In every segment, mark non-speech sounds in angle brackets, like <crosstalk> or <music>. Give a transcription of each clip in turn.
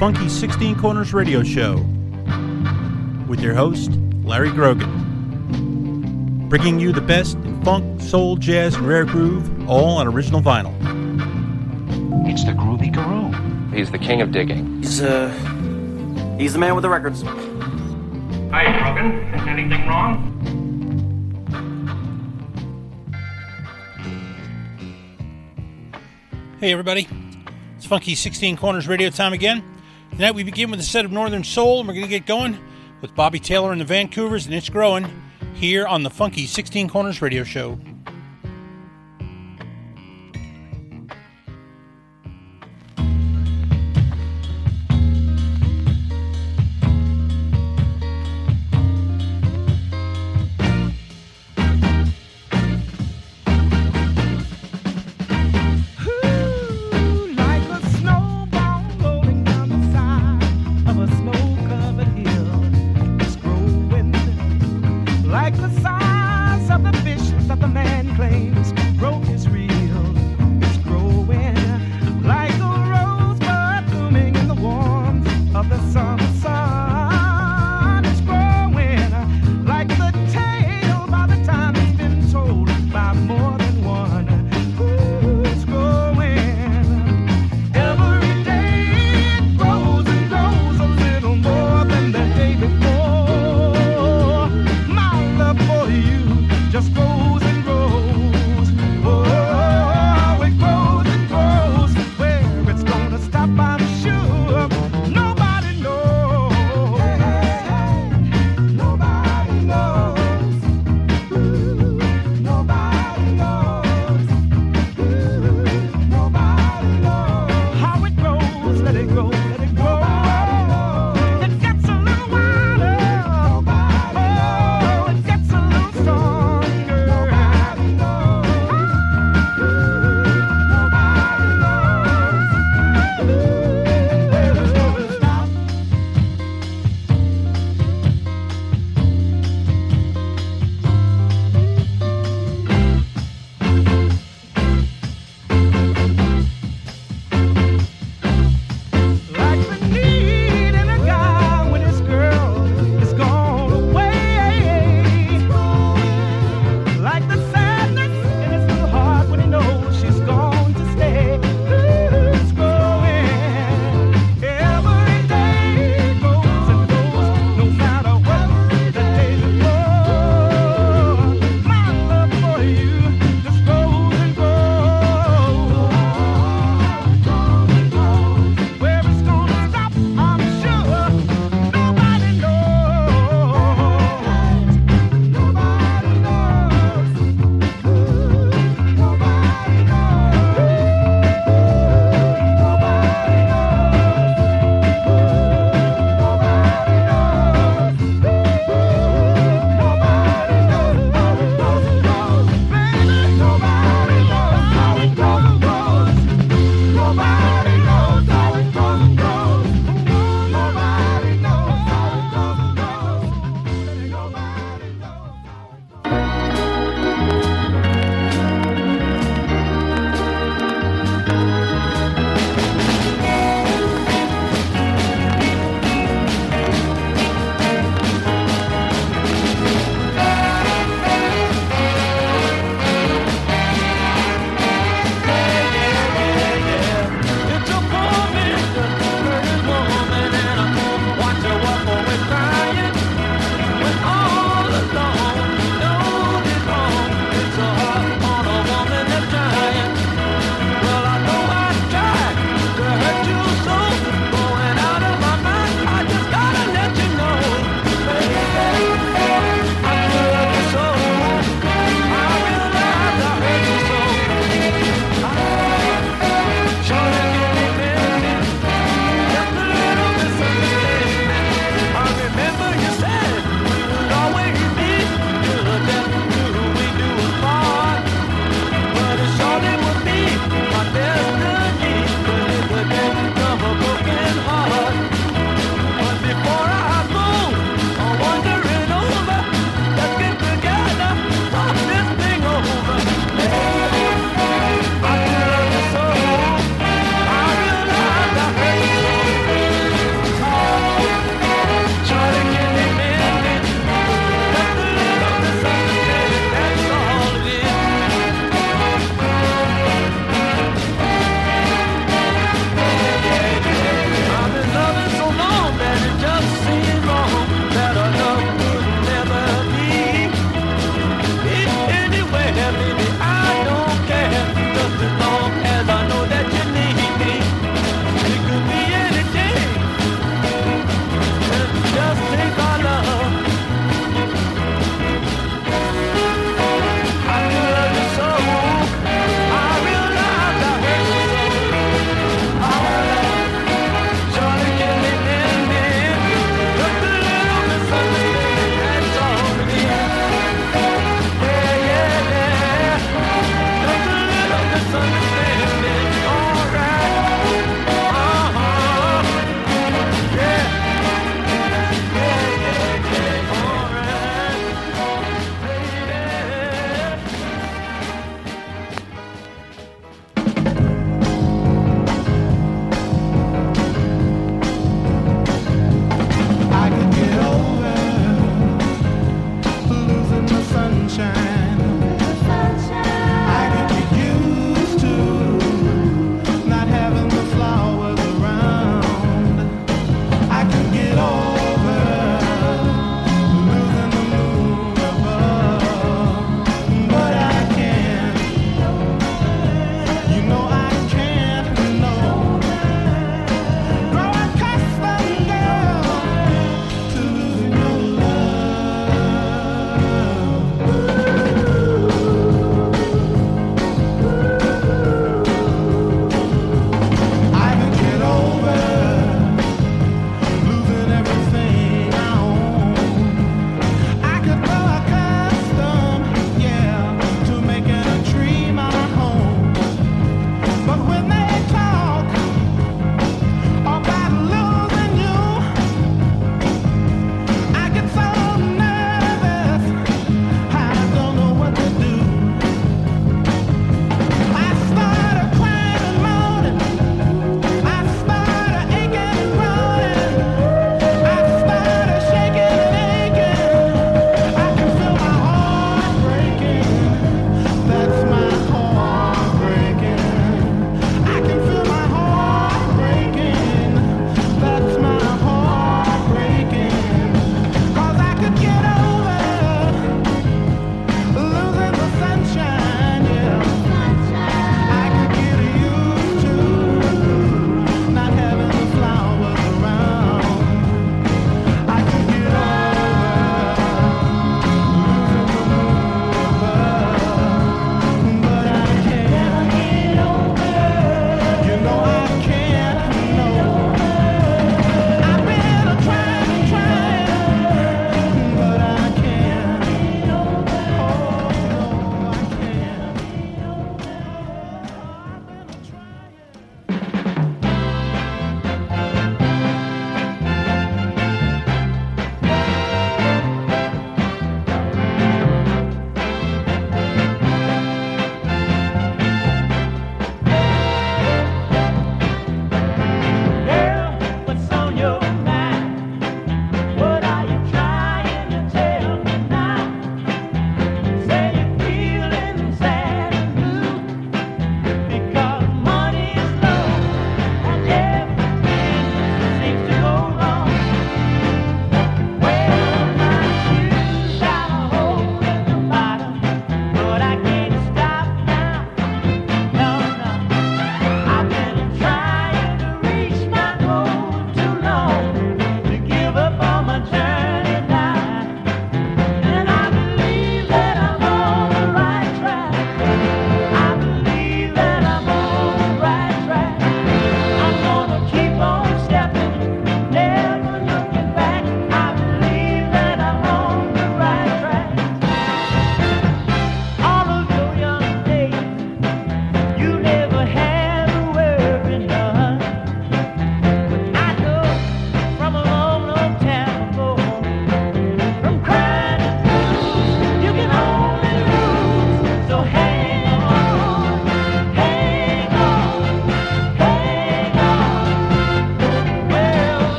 Funky 16 Corners Radio Show with your host, Larry Grogan. Bringing you the best in funk, soul, jazz, and rare groove, all on original vinyl. It's the Groovy Guru. He's the king of digging. He's, uh, he's the man with the records. Hi, Brogan. Anything wrong? Hey, everybody. It's Funky 16 Corners Radio time again. Tonight we begin with a set of Northern Soul, and we're going to get going with Bobby Taylor and the Vancouvers, and it's growing here on the Funky 16 Corners Radio Show.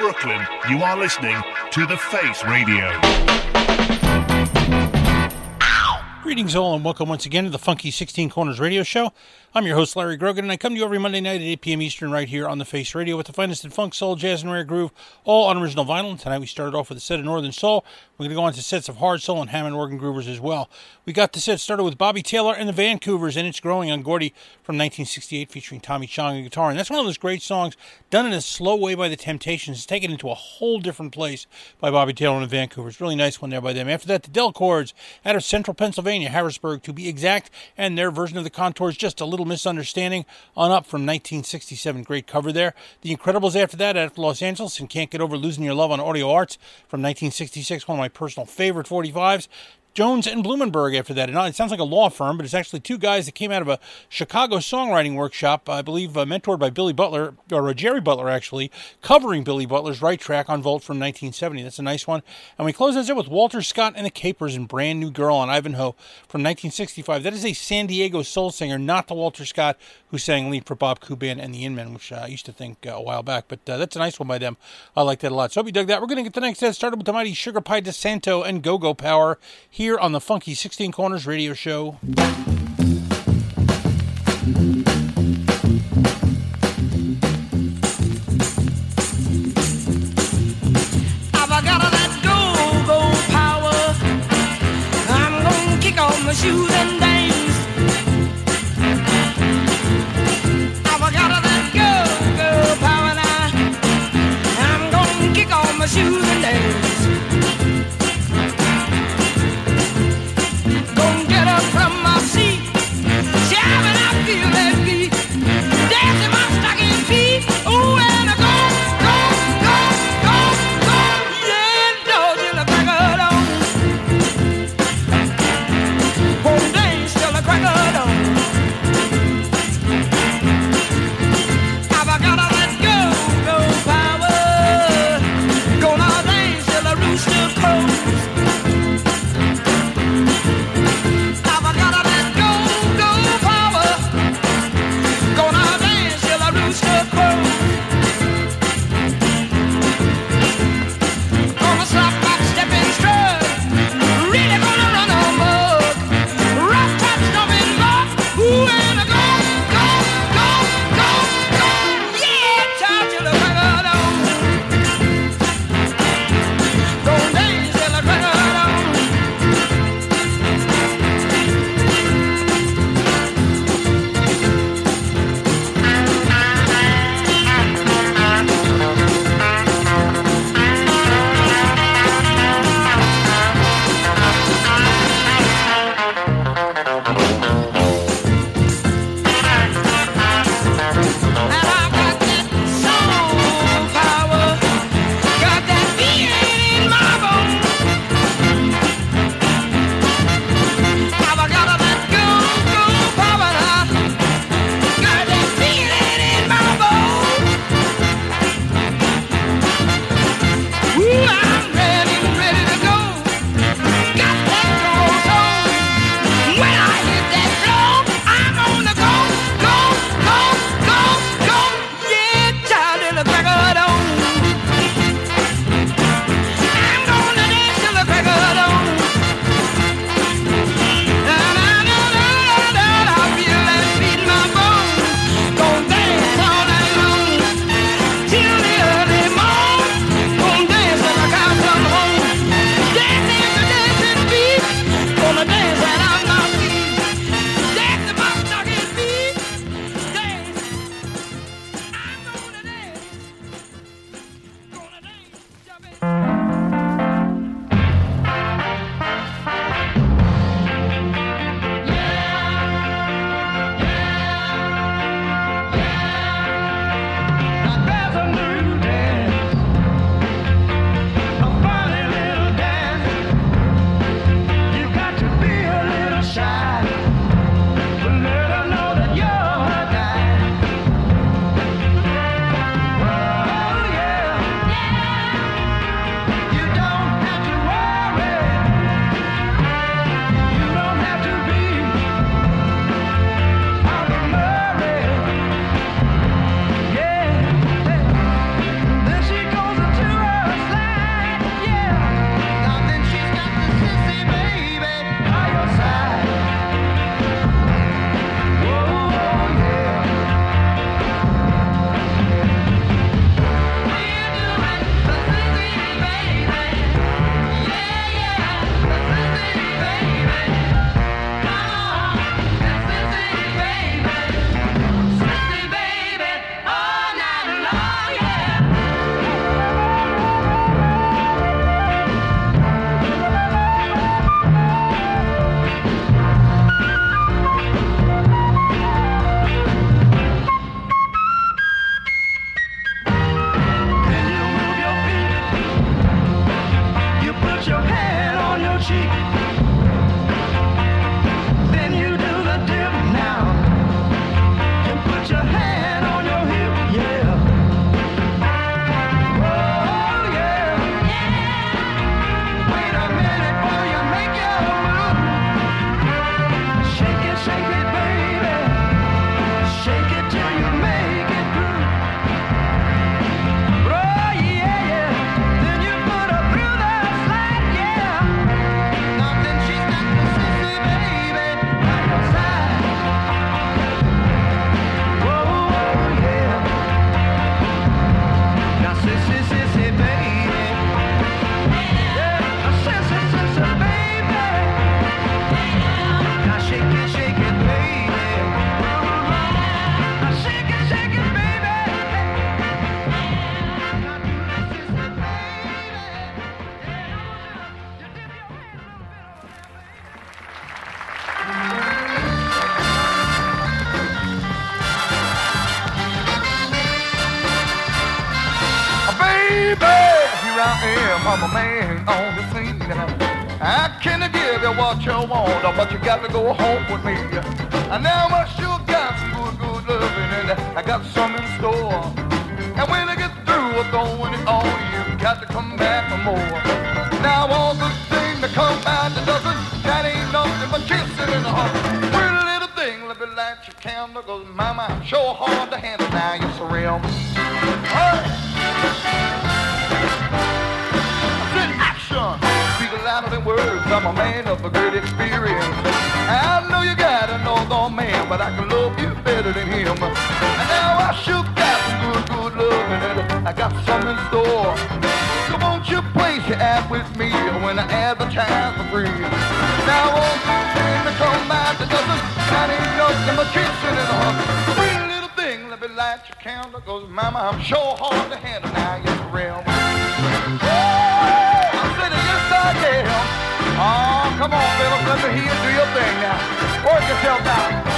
Brooklyn, you are listening to The Face Radio. Greetings, all, and welcome once again to the Funky 16 Corners radio show. I'm your host, Larry Grogan, and I come to you every Monday night at 8 p.m. Eastern right here on the Face Radio with the finest in funk, soul, jazz, and rare groove, all on original vinyl. And tonight we started off with a set of Northern Soul. We're going to go on to sets of hard soul and Hammond organ groovers as well. We got the set started with Bobby Taylor and the Vancouvers, and It's Growing on Gordy from 1968 featuring Tommy Chong and guitar. And that's one of those great songs done in a slow way by the Temptations. It's taken into a whole different place by Bobby Taylor and the Vancouvers. Really nice one there by them. After that, the Del Chords out of central Pennsylvania, Harrisburg to be exact, and their version of the Contours, just a little misunderstanding on up from 1967. Great cover there. The Incredibles after that of Los Angeles and Can't Get Over Losing Your Love on Audio Arts from 1966, one of my personal favorite 45s. Jones and Blumenberg after that. It sounds like a law firm, but it's actually two guys that came out of a Chicago songwriting workshop, I believe, uh, mentored by Billy Butler, or uh, Jerry Butler actually, covering Billy Butler's Right Track on Volt from 1970. That's a nice one. And we close this out with Walter Scott and the Capers and Brand New Girl on Ivanhoe from 1965. That is a San Diego soul singer, not the Walter Scott who sang lead for Bob Kuban and the Inmen, which I used to think uh, a while back. But uh, that's a nice one by them. I like that a lot. So hope you dug that. We're going to get the next set started with the mighty Sugar Pie DeSanto and Go Go Power here on the Funky 16 Corners radio show. I've got that go go power. I'm gonna kick off my shoes and dance. I've got that power now. I'm gonna kick off my shoes and dance. I'm a man on the scene. I can give you what you want, but you got to go home with me. And now I sure got some good, good loving, and I got some in store. And when I get through throwing it on you, got to come back for more. Now all the thing that come out that doesn't, that ain't nothing but kissing in the heart. Pretty little thing, let me light your candle, cause mama, I'm sure hard to handle now, you're surreal. Good words, I'm a man of a great experience. I know you got a northern man, but I can love you better than him. And now I sure got some good, good loving, and I got some in store. So won't you place your ad with me when I advertise for free? Now the thing that come out that doesn't, that ain't nothing but kissing and a. Pretty little thing, let me light your candle, cause mama, I'm sure hard to handle now, yes, real. Oh, I said, yes, I am. Oh, come on, Philip, let me hear do your thing now. Work yourself out.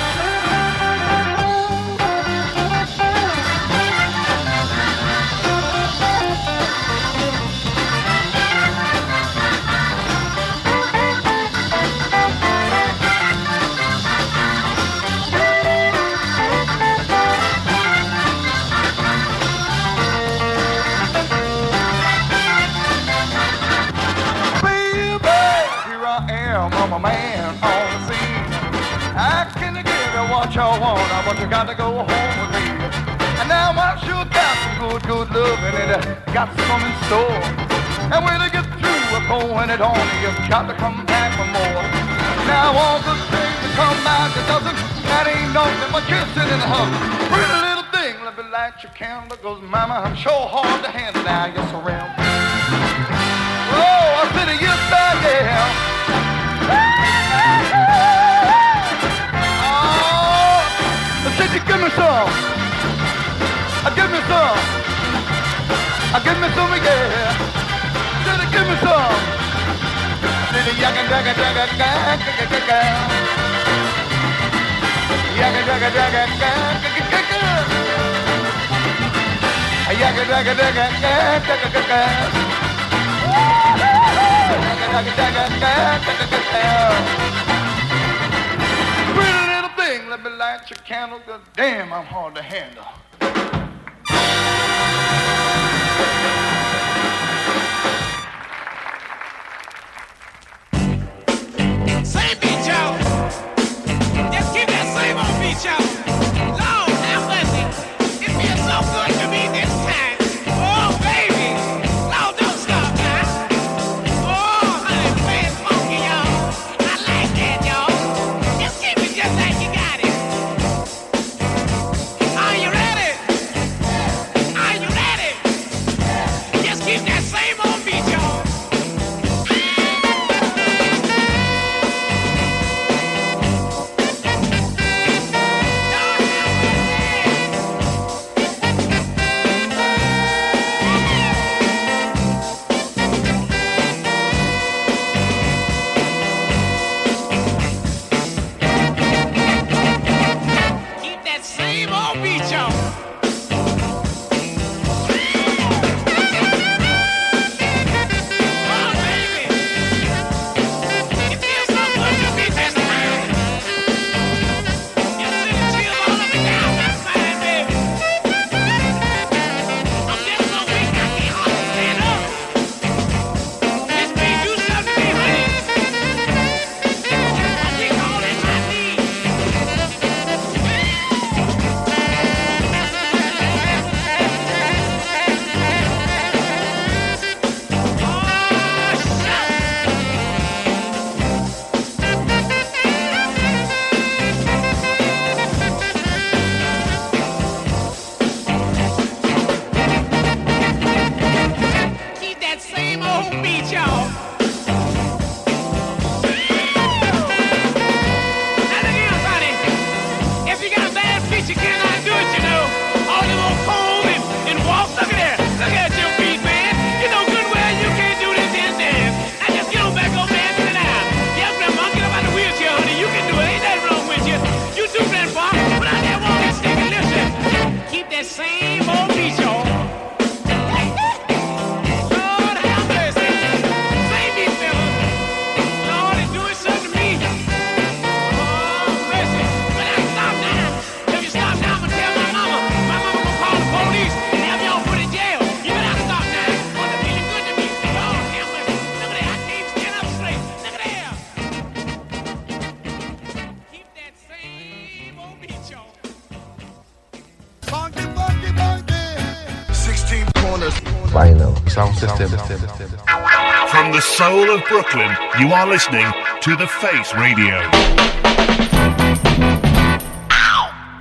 Loving and uh, got some in store. And when I get through with pouring it on, you've got to come back for more. Now all the things that come out that doesn't, that ain't nothing but kissing and a hug. Pretty little thing, let me light your candle, cause mama, I'm sure hard to handle now, I am. Oh, I said it, yes I am. Oh, I said you give me some. I give me some. Give me some again. You give me some. Said you yaga yaga yaga yaga yaga yaga. Yaga yaga yaga yaga yaga yaga. Yaga yaga yaga yaga yaga yaga. Pretty little thing, let me light your candle, cause damn, I'm hard to handle. Y'all. Just keep that same old beat, y'all. Of Brooklyn, you are listening to The Face Radio.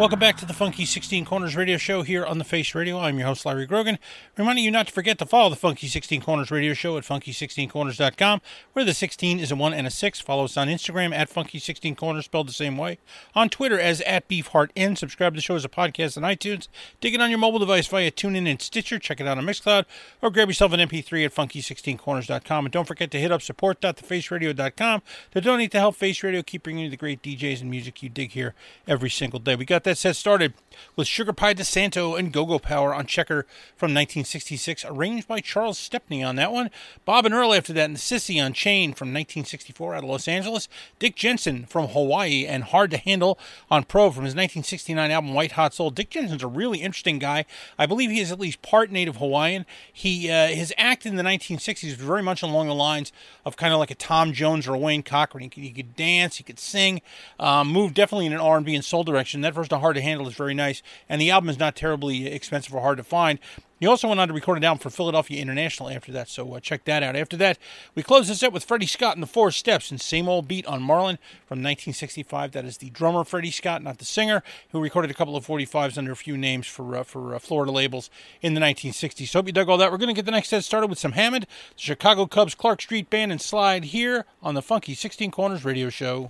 Welcome back to the Funky 16 Corners Radio Show here on the Face Radio. I'm your host, Larry Grogan, reminding you not to forget to follow the Funky 16 Corners Radio Show at funky16corners.com, where the 16 is a 1 and a 6. Follow us on Instagram at Funky16Corners, spelled the same way. On Twitter as at BeefHeartN. Subscribe to the show as a podcast on iTunes. Dig it on your mobile device via TuneIn and Stitcher. Check it out on Mixcloud, or grab yourself an MP3 at Funky16Corners.com. And don't forget to hit up support.thefaceradio.com to donate to help Face Radio keep bringing you the great DJs and music you dig here every single day. We got that set started with Sugar Pie DeSanto and Go Go Power on Checker from 1966, arranged by Charles Stepney on that one. Bob and Earl after that, and Sissy on Chain from 1964 out of Los Angeles. Dick Jensen from Hawaii and Hard to Handle on Pro from his 1969 album White Hot Soul. Dick Jensen's a really interesting guy. I believe he is at least part native Hawaiian. He uh, his act in the 1960s was very much along the lines of kind of like a Tom Jones or a Wayne Cochran. He could, he could dance, he could sing, um, definitely in an R&B and soul direction. That of Hard to Handle is very nice, and the album is not terribly expensive or hard to find. He also went on to record an album for Philadelphia International after that, so uh, check that out. After that, we close this set with Freddie Scott and the Four Steps and Same Old Beat on Marlin from 1965. That is the drummer Freddie Scott, not the singer, who recorded a couple of 45s under a few names for uh, for uh, Florida labels in the 1960s. So hope you dug all that. We're going to get the next set started with some Hammond, the Chicago Cubs, Clark Street Band, and Slide here on the Funky 16 Corners Radio Show.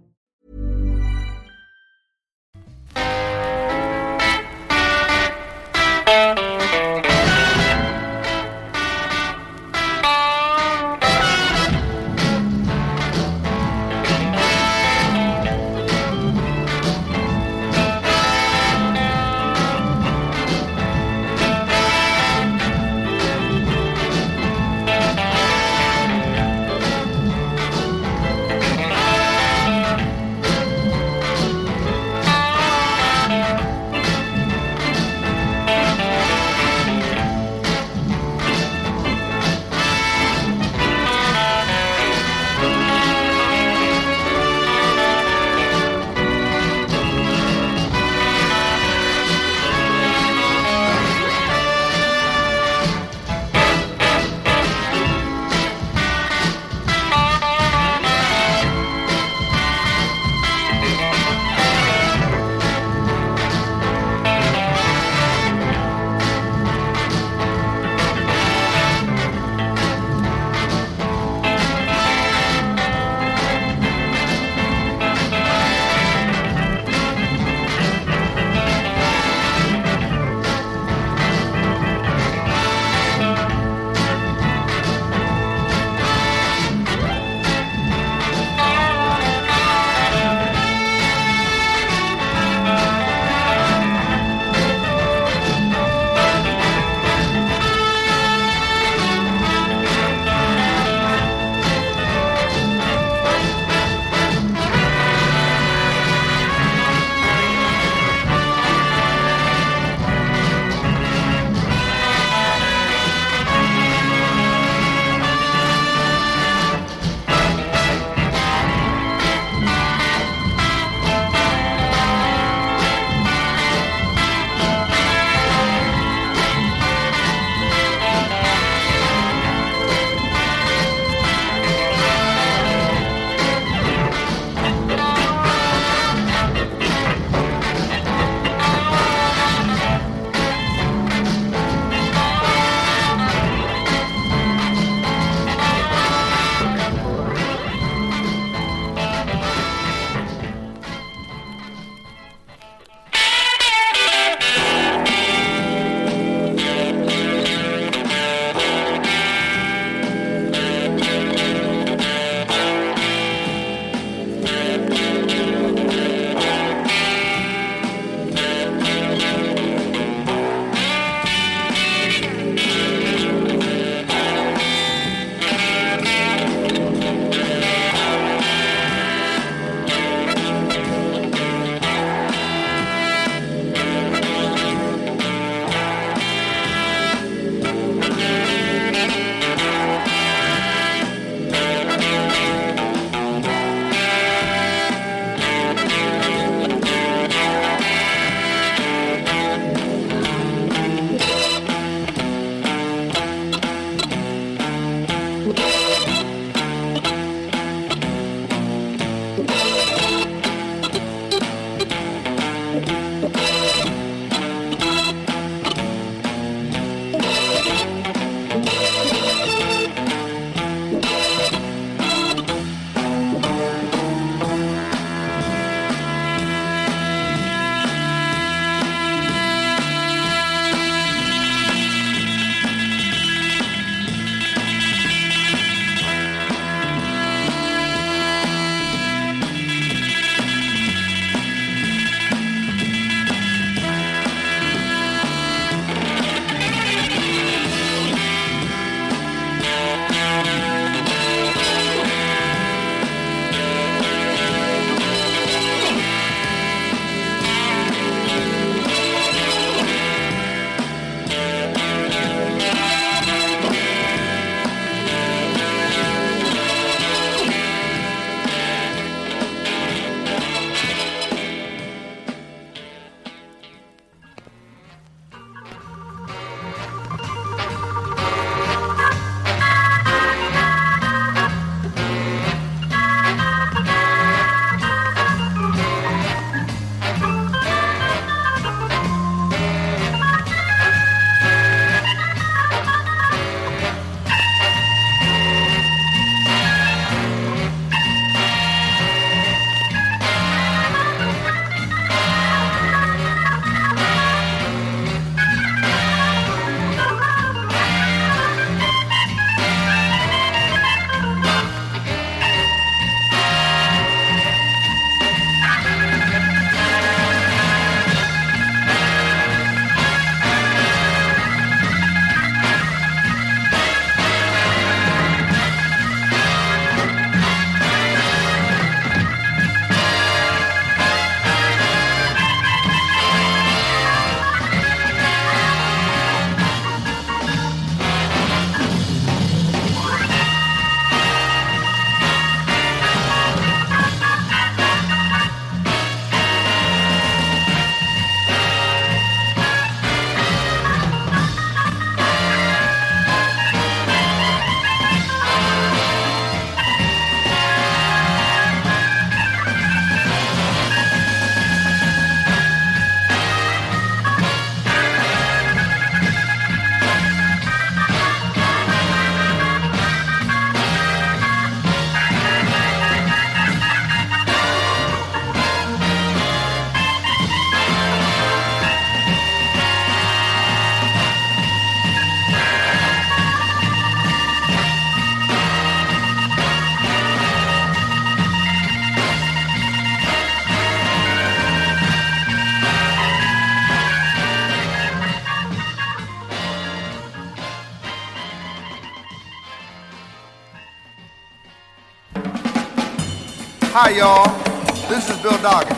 Hi, y'all. This is Bill Doggett,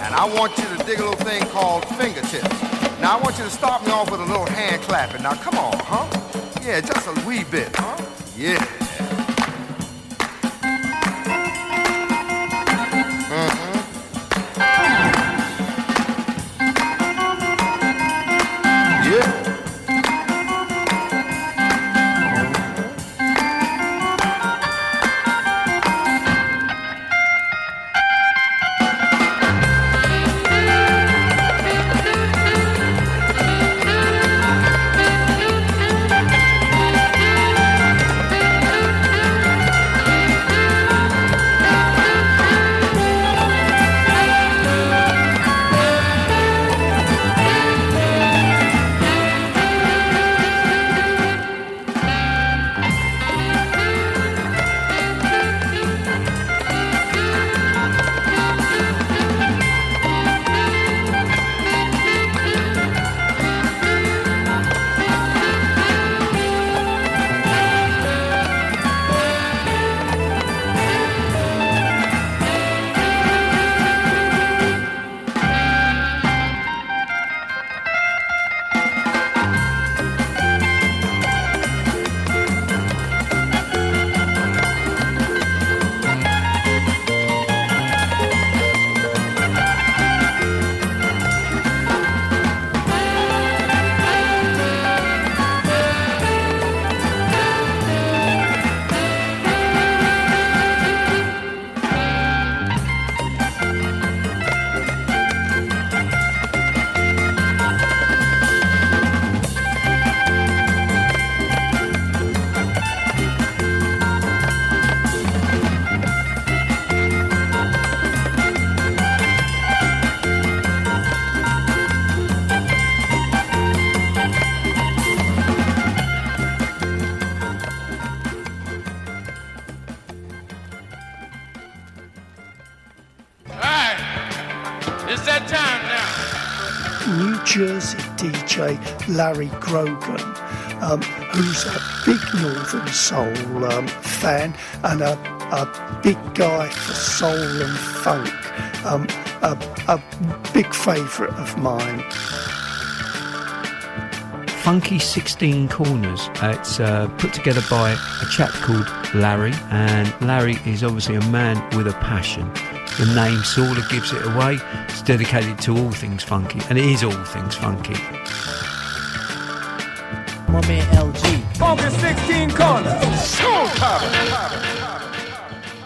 and I want you to dig a little thing called fingertips. Now, I want you to start me off with a little hand clapping. Now, come on, huh? Yeah, just a wee bit, huh? Yeah. Larry Grogan, um, who's a big Northern Soul um, fan and a, a big guy for soul and funk. Um, a, a big favourite of mine. Funky 16 Corners. Uh, it's uh, put together by a chap called Larry, and Larry is obviously a man with a passion. The name sort of gives it away. It's dedicated to all things funky, and it is all things funky. My man LG. Funky 16 corners. Showtime.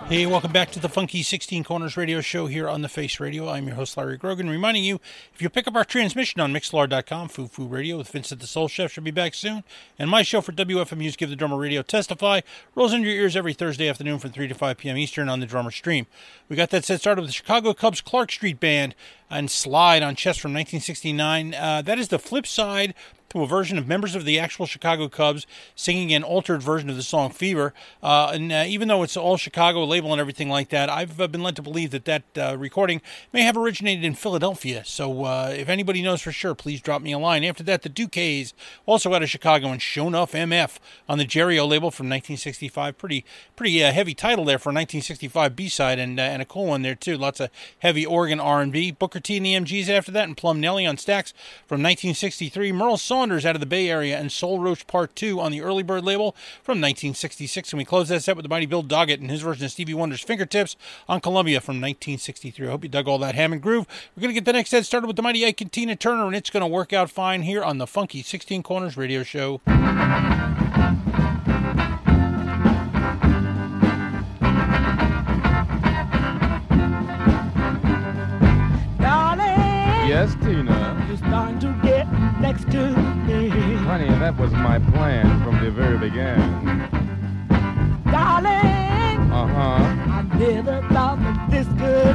Hey, welcome back to the Funky 16 Corners radio show here on the Face Radio. I'm your host, Larry Grogan, reminding you if you pick up our transmission on Mixlr.com, Foo Foo Radio with Vincent the Soul Chef should be back soon. And my show for WFMU's Give the Drummer Radio Testify rolls into your ears every Thursday afternoon from 3 to 5 p.m. Eastern on the Drummer Stream. We got that set started with the Chicago Cubs Clark Street Band and Slide on Chess from 1969. Uh, that is the flip side to a version of members of the actual Chicago Cubs singing an altered version of the song Fever. Uh, and uh, even though it's all Chicago label and everything like that, I've uh, been led to believe that that uh, recording may have originated in Philadelphia. So uh, if anybody knows for sure, please drop me a line. After that, the Duques, also out of Chicago, and Show Enough MF on the Jerry-O label from 1965. Pretty pretty uh, heavy title there for a 1965 B-side and, and a cool one there too. Lots of heavy organ R&B. Booker T and the MGs after that, and Plum Nellie on Stax from 1963. Merl Saunders out of the Bay Area and Soul Roach Part 2 on the Early Bird label from 1966. And we close that set with the mighty Bill Doggett and his version of Stevie Wonder's Fingertips on Columbia from 1963. I hope you dug all that Hammond groove. We're going to get the next set started with the mighty Ike and Tina Turner, and it's going to work out fine here on the Funky 16 Corners radio show. Yes, Tina. You're starting to get next to me. Honey, that was my plan from the very beginning. Darling. Uh huh. I never thought that this could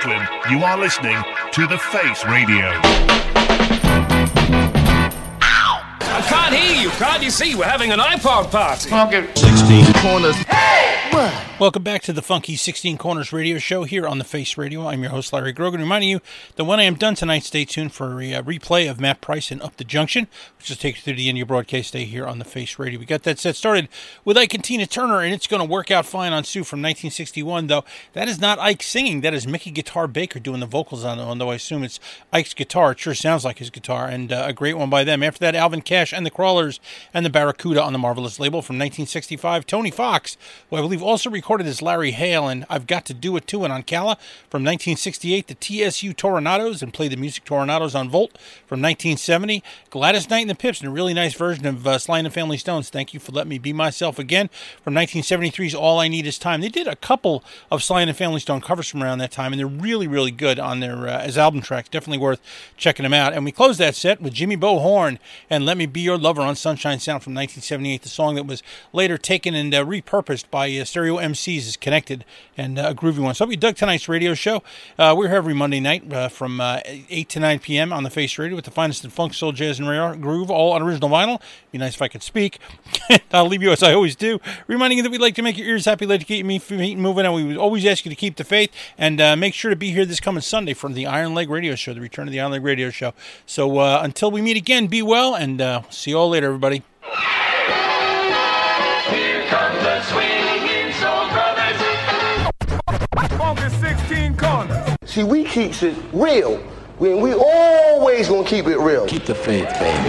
Brooklyn, you are listening to The Face Radio. I can't hear you. Can't you see? We're having an iPod party. 16 corners. Welcome back to the Funky 16 Corners radio show here on the Face Radio. I'm your host, Larry Grogan, reminding you that when I am done tonight, stay tuned for a uh, replay of Matt Price and Up the Junction, which will take you through the end of your broadcast day here on the Face Radio. We got that set started with Ike and Tina Turner, and it's going to work out fine on Sue from 1961, though that is not Ike singing. That is Mickey Guitar Baker doing the vocals on it, although I assume it's Ike's guitar. It sure sounds like his guitar, and uh, a great one by them. After that, Alvin Cash and the Crawlers and the Barracuda on the Mar-V-Lus label from 1965. Tony Fox, who I believe also recorded recorded as Larry Hale, and I've got to do it too. And on Calla from 1968, the TSU Toronados, and played the music Toronados on Volt from 1970. Gladys Knight and the Pips, and a really nice version of uh, Sly and the Family Stones. Thank you for letting me be myself again from 1973's All I Need Is Time. They did a couple of Sly and the Family Stone covers from around that time, and they're really, really good on their uh, as album tracks. Definitely worth checking them out. And we closed that set with Jimmy Bo Horne and Let Me Be Your Lover on Sunshine Sound from 1978, the song that was later taken and uh, repurposed by uh, Stereo MCs as Connected and uh, a groovy one. So I hope you dug tonight's radio show. Uh, we're here every Monday night uh, from uh, 8 to 9 p.m. on the Face Radio with the finest in funk, soul, jazz, and rare groove, all on original vinyl. Be nice if I could speak. <laughs> I'll leave you as I always do, reminding you that we'd like to make your ears happy, like to keep me moving, and we always ask you to keep the faith and uh, make sure to be here this coming Sunday for the Iron Leg Radio Show, the return of the Iron Leg Radio Show. So uh, until we meet again, be well, and uh, see you all later, everybody. 15 corners. See, we keeps it real. We we always gonna keep it real. Keep the faith, baby.